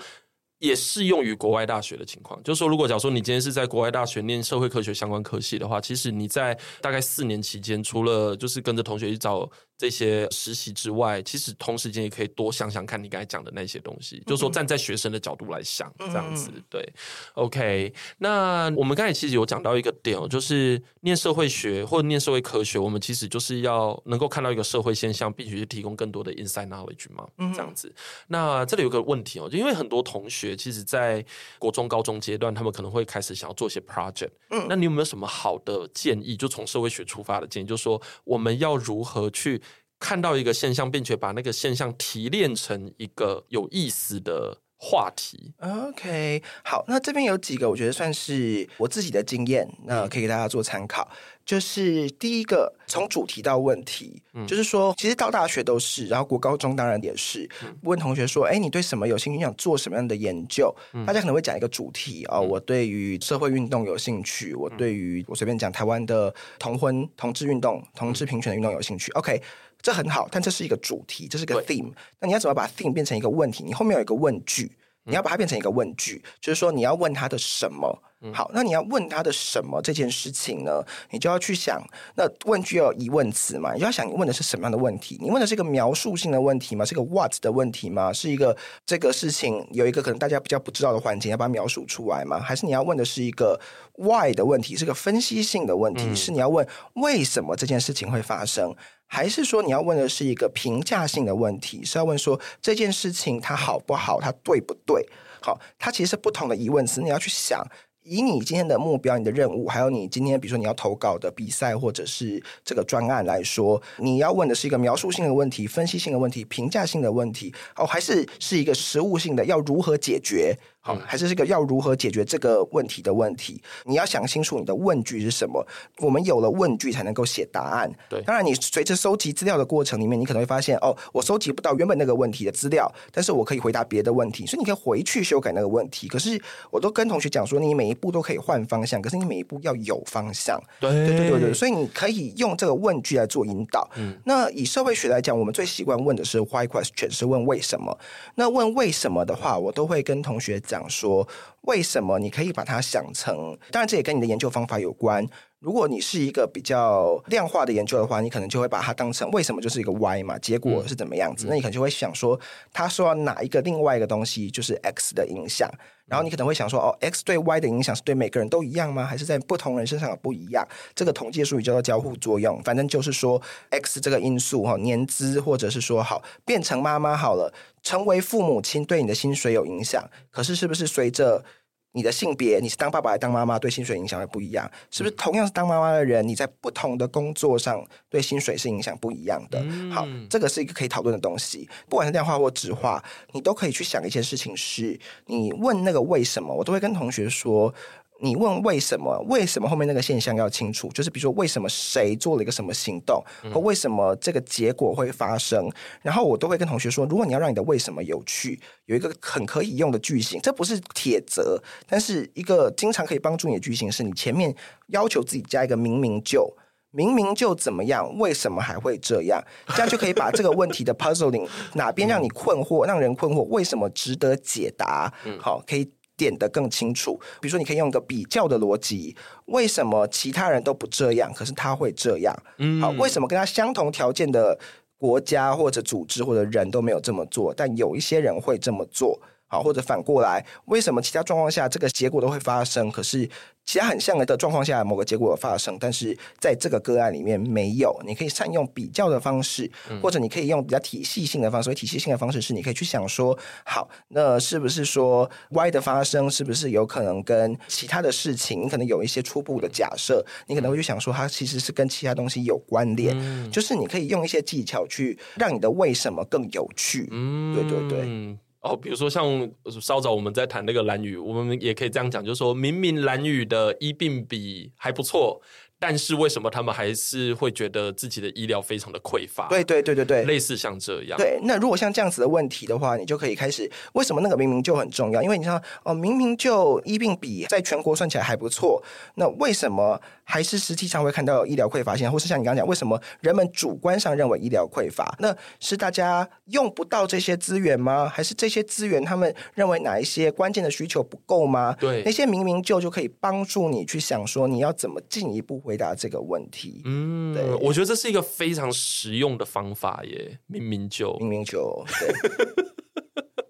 也适用于国外大学的情况，就是说，如果假如说你今天是在国外大学念社会科学相关科系的话，其实你在大概四年期间，除了就是跟着同学去找这些实习之外，其实同时间也可以多想想看你刚才讲的那些东西，嗯、就是说站在学生的角度来想，这样子、嗯、对。OK，那我们刚才其实有讲到一个点哦，就是念社会学或者念社会科学，我们其实就是要能够看到一个社会现象，并且去提供更多的 inside knowledge 嘛，这样子。嗯、那这里有个问题哦，就因为很多同学。其实，在国中、高中阶段，他们可能会开始想要做一些 project。嗯，那你有没有什么好的建议？就从社会学出发的建议，就是说我们要如何去看到一个现象，并且把那个现象提炼成一个有意思的话题。OK，好，那这边有几个我觉得算是我自己的经验，那可以给大家做参考。就是第一个，从主题到问题，嗯、就是说，其实到大学都是，然后国高中当然也是。嗯、问同学说：“哎，你对什么有兴趣？你想做什么样的研究？”嗯、大家可能会讲一个主题啊、我对于社会运动有兴趣，我对于我随便讲台湾的同婚、同志运动、同志平权的运动有兴趣。OK，这很好，但这是一个主题，这是个 theme。那你要怎么把 theme 变成一个问题？你后面有一个问句。你要把它变成一个问句，就是说你要问他的什么。好，那你要问他的什么这件事情呢？你就要去想，那问句要有疑问词嘛？你就要想，你问的是什么样的问题？你问的是一个描述性的问题吗？是个 what 的问题吗？是一个这个事情有一个可能大家比较不知道的环境，要把它描述出来吗？还是你要问的是一个 why 的问题，是个分析性的问题？嗯、是你要问为什么这件事情会发生？还是说你要问的是一个评价性的问题？是要问说这件事情它好不好？它对不对？好，它其实是不同的疑问词，你要去想。以你今天的目标、你的任务，还有你今天比如说你要投稿的比赛或者是这个专案来说，你要问的是一个描述性的问题、分析性的问题、评价性的问题，哦，还是是一个实务性的，要如何解决？好，还是这个要如何解决这个问题的问题？你要想清楚你的问句是什么。我们有了问句才能够写答案。对，当然你随着收集资料的过程里面，你可能会发现哦，我收集不到原本那个问题的资料，但是我可以回答别的问题，所以你可以回去修改那个问题。可是我都跟同学讲说，你每一步都可以换方向，可是你每一步要有方向。对，对对对对，所以你可以用这个问句来做引导。嗯，那以社会学来讲，我们最习惯问的是 why question，是问为什么。那问为什么的话，我都会跟同学讲说。为什么？你可以把它想成，当然这也跟你的研究方法有关。如果你是一个比较量化的研究的话，你可能就会把它当成为什么就是一个 Y 嘛，结果是怎么样子？嗯、那你可能就会想说，他受到哪一个另外一个东西就是 X 的影响？然后你可能会想说，哦，X 对 Y 的影响是对每个人都一样吗？还是在不同人身上有不一样？这个统计术语叫做交互作用。反正就是说，X 这个因素哈，年资或者是说好变成妈妈好了，成为父母亲对你的薪水有影响。可是是不是随着你的性别，你是当爸爸还是当妈妈，对薪水影响会不一样，是不是？同样是当妈妈的人，你在不同的工作上对薪水是影响不一样的。嗯、好，这个是一个可以讨论的东西，不管是量化或质化，你都可以去想一件事情是，你问那个为什么，我都会跟同学说。你问为什么？为什么后面那个现象要清楚？就是比如说，为什么谁做了一个什么行动，或为什么这个结果会发生？然后我都会跟同学说，如果你要让你的为什么有趣，有一个很可以用的句型，这不是铁则，但是一个经常可以帮助你的句型是，你前面要求自己加一个明明就，明明就怎么样？为什么还会这样？这样就可以把这个问题的 puzzling 哪边让你困惑，让人困惑，为什么值得解答？好，可以。点得更清楚，比如说，你可以用一个比较的逻辑，为什么其他人都不这样，可是他会这样？嗯，好，为什么跟他相同条件的国家或者组织或者人都没有这么做，但有一些人会这么做？好，或者反过来，为什么其他状况下这个结果都会发生，可是其他很像的状况下某个结果有发生，但是在这个个案里面没有？你可以善用比较的方式，或者你可以用比较体系性的方式。所以体系性的方式是，你可以去想说，好，那是不是说 Y 的发生是不是有可能跟其他的事情？你可能有一些初步的假设，你可能会去想说，它其实是跟其他东西有关联。嗯，就是你可以用一些技巧去让你的为什么更有趣。嗯，对对对。哦，比如说像稍早我们在谈那个蓝雨，我们也可以这样讲，就是说明明蓝雨的医病比还不错。但是为什么他们还是会觉得自己的医疗非常的匮乏？对对对对对，类似像这样。对，那如果像这样子的问题的话，你就可以开始，为什么那个明明就很重要？因为你知道哦，明明就医病比在全国算起来还不错，那为什么还是实际上会看到医疗匮乏现象？或是像你刚刚讲，为什么人们主观上认为医疗匮乏？那是大家用不到这些资源吗？还是这些资源他们认为哪一些关键的需求不够吗？对，那些明明就就可以帮助你去想说，你要怎么进一步回答这个问题。嗯，对，我觉得这是一个非常实用的方法耶。明明就，明明就，对。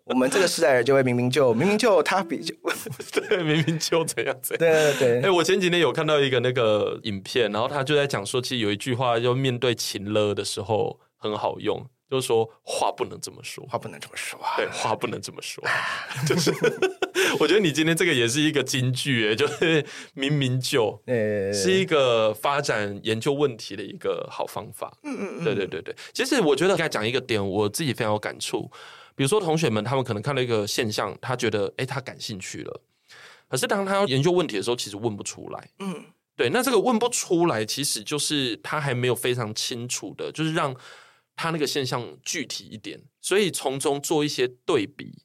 我们这个时代人就会明明就，明明就他比就，对，明明就这样子。对对对。哎、欸，我前几天有看到一个那个影片，然后他就在讲说，其实有一句话，就面对情勒的时候很好用。就是说话不能这么说，话不能这么说，对，话不能这么说。就是我觉得你今天这个也是一个金句，哎，就是明明就是一个发展研究问题的一个好方法。嗯嗯嗯，对对对对。其实我觉得该讲一个点，我自己非常有感触。比如说同学们，他们可能看到一个现象，他觉得诶，他感兴趣了，可是当他要研究问题的时候，其实问不出来。嗯，对。那这个问不出来，其实就是他还没有非常清楚的，就是让。他那个现象具体一点，所以从中做一些对比，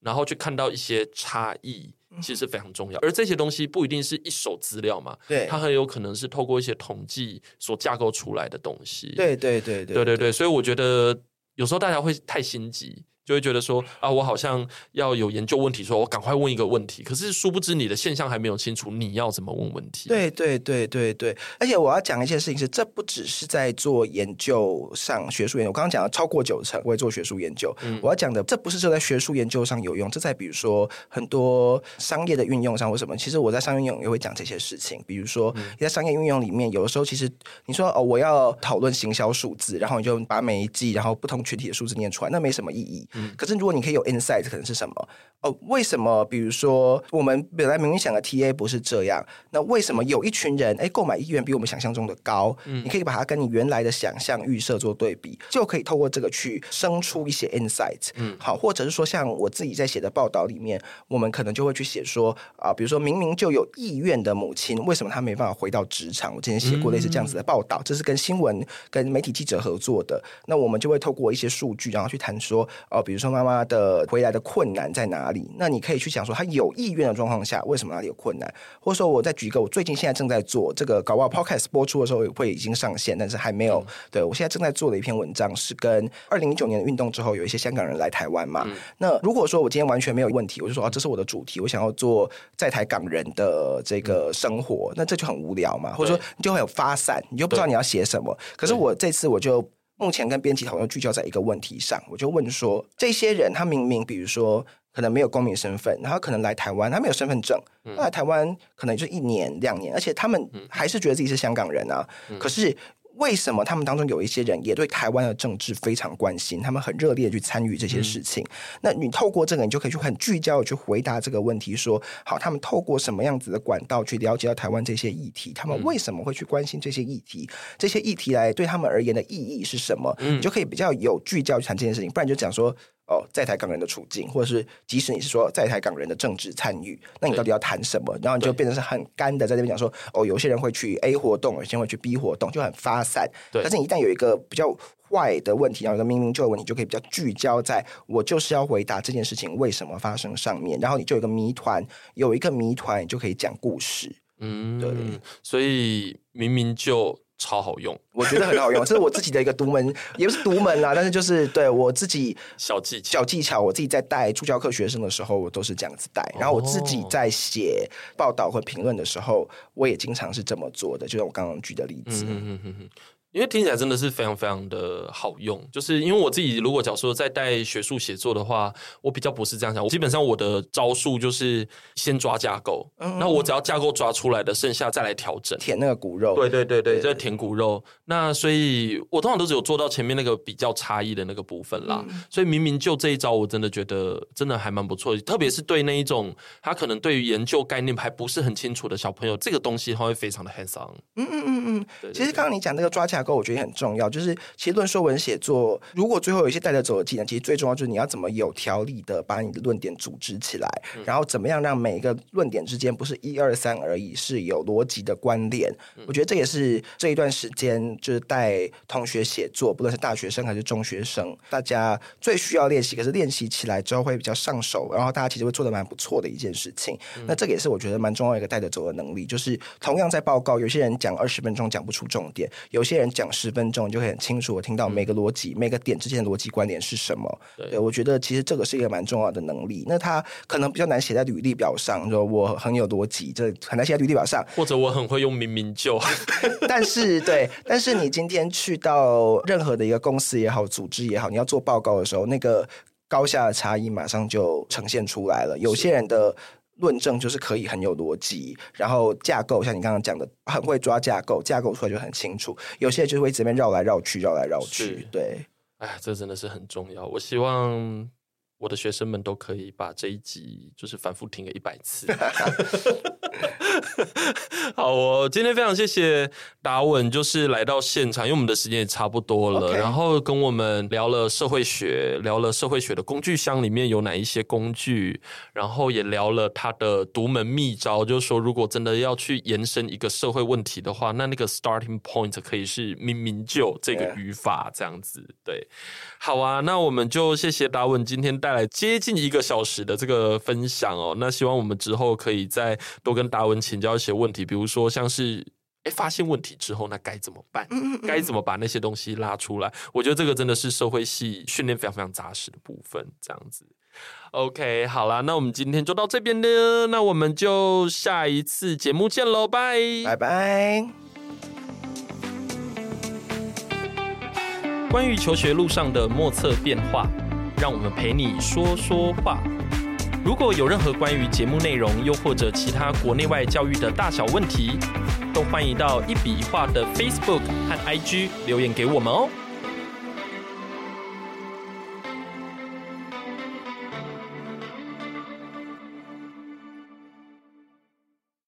然后去看到一些差异，其实非常重要。而这些东西不一定是一手资料嘛，对，它很有可能是透过一些统计所架构出来的东西。对对对对对对对，所以我觉得有时候大家会太心急。就会觉得说啊，我好像要有研究问题，说我赶快问一个问题。可是殊不知你的现象还没有清楚，你要怎么问问题？对对对对对。而且我要讲一件事情是，这不只是在做研究上学术研究。我刚刚讲了超过九成我会做学术研究。嗯，我要讲的这不是说在学术研究上有用，这在比如说很多商业的运用上或什么。其实我在商业运用也会讲这些事情。比如说你在商业运用里面，有的时候其实你说哦，我要讨论行销数字，然后你就把每一季然后不同群体的数字念出来，那没什么意义。嗯，可是如果你可以有 insight，可能是什么？哦，为什么？比如说我们本来明明想的 TA 不是这样，那为什么有一群人哎购买意愿比我们想象中的高？嗯，你可以把它跟你原来的想象预设做对比，就可以透过这个去生出一些 insight。嗯，好，或者是说像我自己在写的报道里面，我们可能就会去写说啊，比如说明明就有意愿的母亲，为什么她没办法回到职场？我之前写过类似这样子的报道，这是跟新闻跟媒体记者合作的。那我们就会透过一些数据，然后去谈说哦，比如说妈妈的回来的困难在哪里？那你可以去想说，她有意愿的状况下，为什么哪里有困难？或者说，我再举一个，我最近现在正在做这个搞不好 Podcast 播出的时候也会已经上线，但是还没有。嗯、对我现在正在做的一篇文章是跟二零一九年的运动之后有一些香港人来台湾嘛。嗯、那如果说我今天完全没有问题，我就说啊，这是我的主题，我想要做在台港人的这个生活，嗯、那这就很无聊嘛。或者说你就会有发散，你就不知道你要写什么。可是我这次我就目前跟编辑讨论聚焦在一个问题上，我就问说，这些人他明明比如说。可能没有公民身份，然后可能来台湾，他没有身份证，那来台湾可能就一年两年，而且他们还是觉得自己是香港人啊。可是为什么他们当中有一些人也对台湾的政治非常关心？他们很热烈的去参与这些事情。那你透过这个，你就可以去很聚焦的去回答这个问题：说好，他们透过什么样子的管道去了解到台湾这些议题？他们为什么会去关心这些议题？这些议题来对他们而言的意义是什么？你就可以比较有聚焦去谈这件事情，不然就讲说。哦，在台港人的处境，或者是即使你是说在台港人的政治参与，那你到底要谈什么？然后你就变成是很干的，在这边讲说，哦，有些人会去 A 活动，有些人会去 B 活动，就很发散。对，但是你一旦有一个比较坏的问题，然后有一个明明就的问题，就可以比较聚焦在我就是要回答这件事情为什么发生上面，然后你就有一个谜团，有一个谜团，你就可以讲故事。嗯，对，所以明明就。超好用，我觉得很好用，这是我自己的一个独门，也不是独门啦，但是就是对我自己小技巧，小技巧，我自己在带助教课学生的时候，我都是这样子带，然后我自己在写报道或评论的时候，我也经常是这么做的，就像我刚刚举的例子。嗯嗯嗯因为听起来真的是非常非常的好用，就是因为我自己如果假如说在带学术写作的话，我比较不是这样想，基本上我的招数就是先抓架构，嗯，那我只要架构抓出来的，剩下再来调整，填那个骨肉，对对对对，再填骨肉。那所以我通常都只有做到前面那个比较差异的那个部分啦。嗯，所以明明就这一招，我真的觉得真的还蛮不错，特别是对那一种他可能对于研究概念还不是很清楚的小朋友，这个东西他会非常的 hands on。嗯嗯嗯嗯，其实刚刚你讲那个抓架。架构我觉得也很重要，就是其实论说文写作，如果最后有一些带着走的技能，其实最重要就是你要怎么有条理的把你的论点组织起来，嗯、然后怎么样让每一个论点之间不是一二三而已，是有逻辑的关联。嗯、我觉得这也是这一段时间就是带同学写作，不论是大学生还是中学生，大家最需要练习，可是练习起来之后会比较上手，然后大家其实会做的蛮不错的一件事情。嗯、那这个也是我觉得蛮重要一个带着走的能力，就是同样在报告，有些人讲二十分钟讲不出重点，有些人。讲十分钟，你就会很清楚，我听到每个逻辑、嗯、每个点之间的逻辑关联是什么。对，对，我觉得其实这个是一个蛮重要的能力。那他可能比较难写在履历表上，说我很有逻辑，这很难写在履历表上。或者我很会用明明就，但是对，但是你今天去到任何的一个公司也好，组织也好，你要做报告的时候，那个高下的差异马上就呈现出来了。有些人的。论证就是可以很有逻辑，然后架构像你刚刚讲的，很会抓架构，架构出来就很清楚。有些人就会这边绕来绕去，绕来绕去。对，哎，这真的是很重要。我希望我的学生们都可以把这一集就是反复听个一百次。好哦，今天非常谢谢达文，就是来到现场，因为我们的时间也差不多了.然后跟我们聊了社会学，聊了社会学的工具箱里面有哪一些工具，然后也聊了他的独门秘招，就是说如果真的要去延伸一个社会问题的话，那那个 starting point 可以是明明就这个语法这样子。对，好啊，那我们就谢谢达文今天带来接近一个小时的这个分享哦，那希望我们之后可以再多跟达文请教一些问题，比如说像是。哎，发现问题之后，那该怎么办？该怎么把那些东西拉出来？我觉得这个真的是社会系训练非常非常扎实的部分。这样子，OK，好啦，那我们今天就到这边了，那我们就下一次节目见喽，拜拜拜。关于求学路上的莫测变化，让我们陪你说说话。如果有任何关于节目内容，又或者其他国内外教育的大小问题，都欢迎到一笔一画的 Facebook 和 IG 留言给我们哦。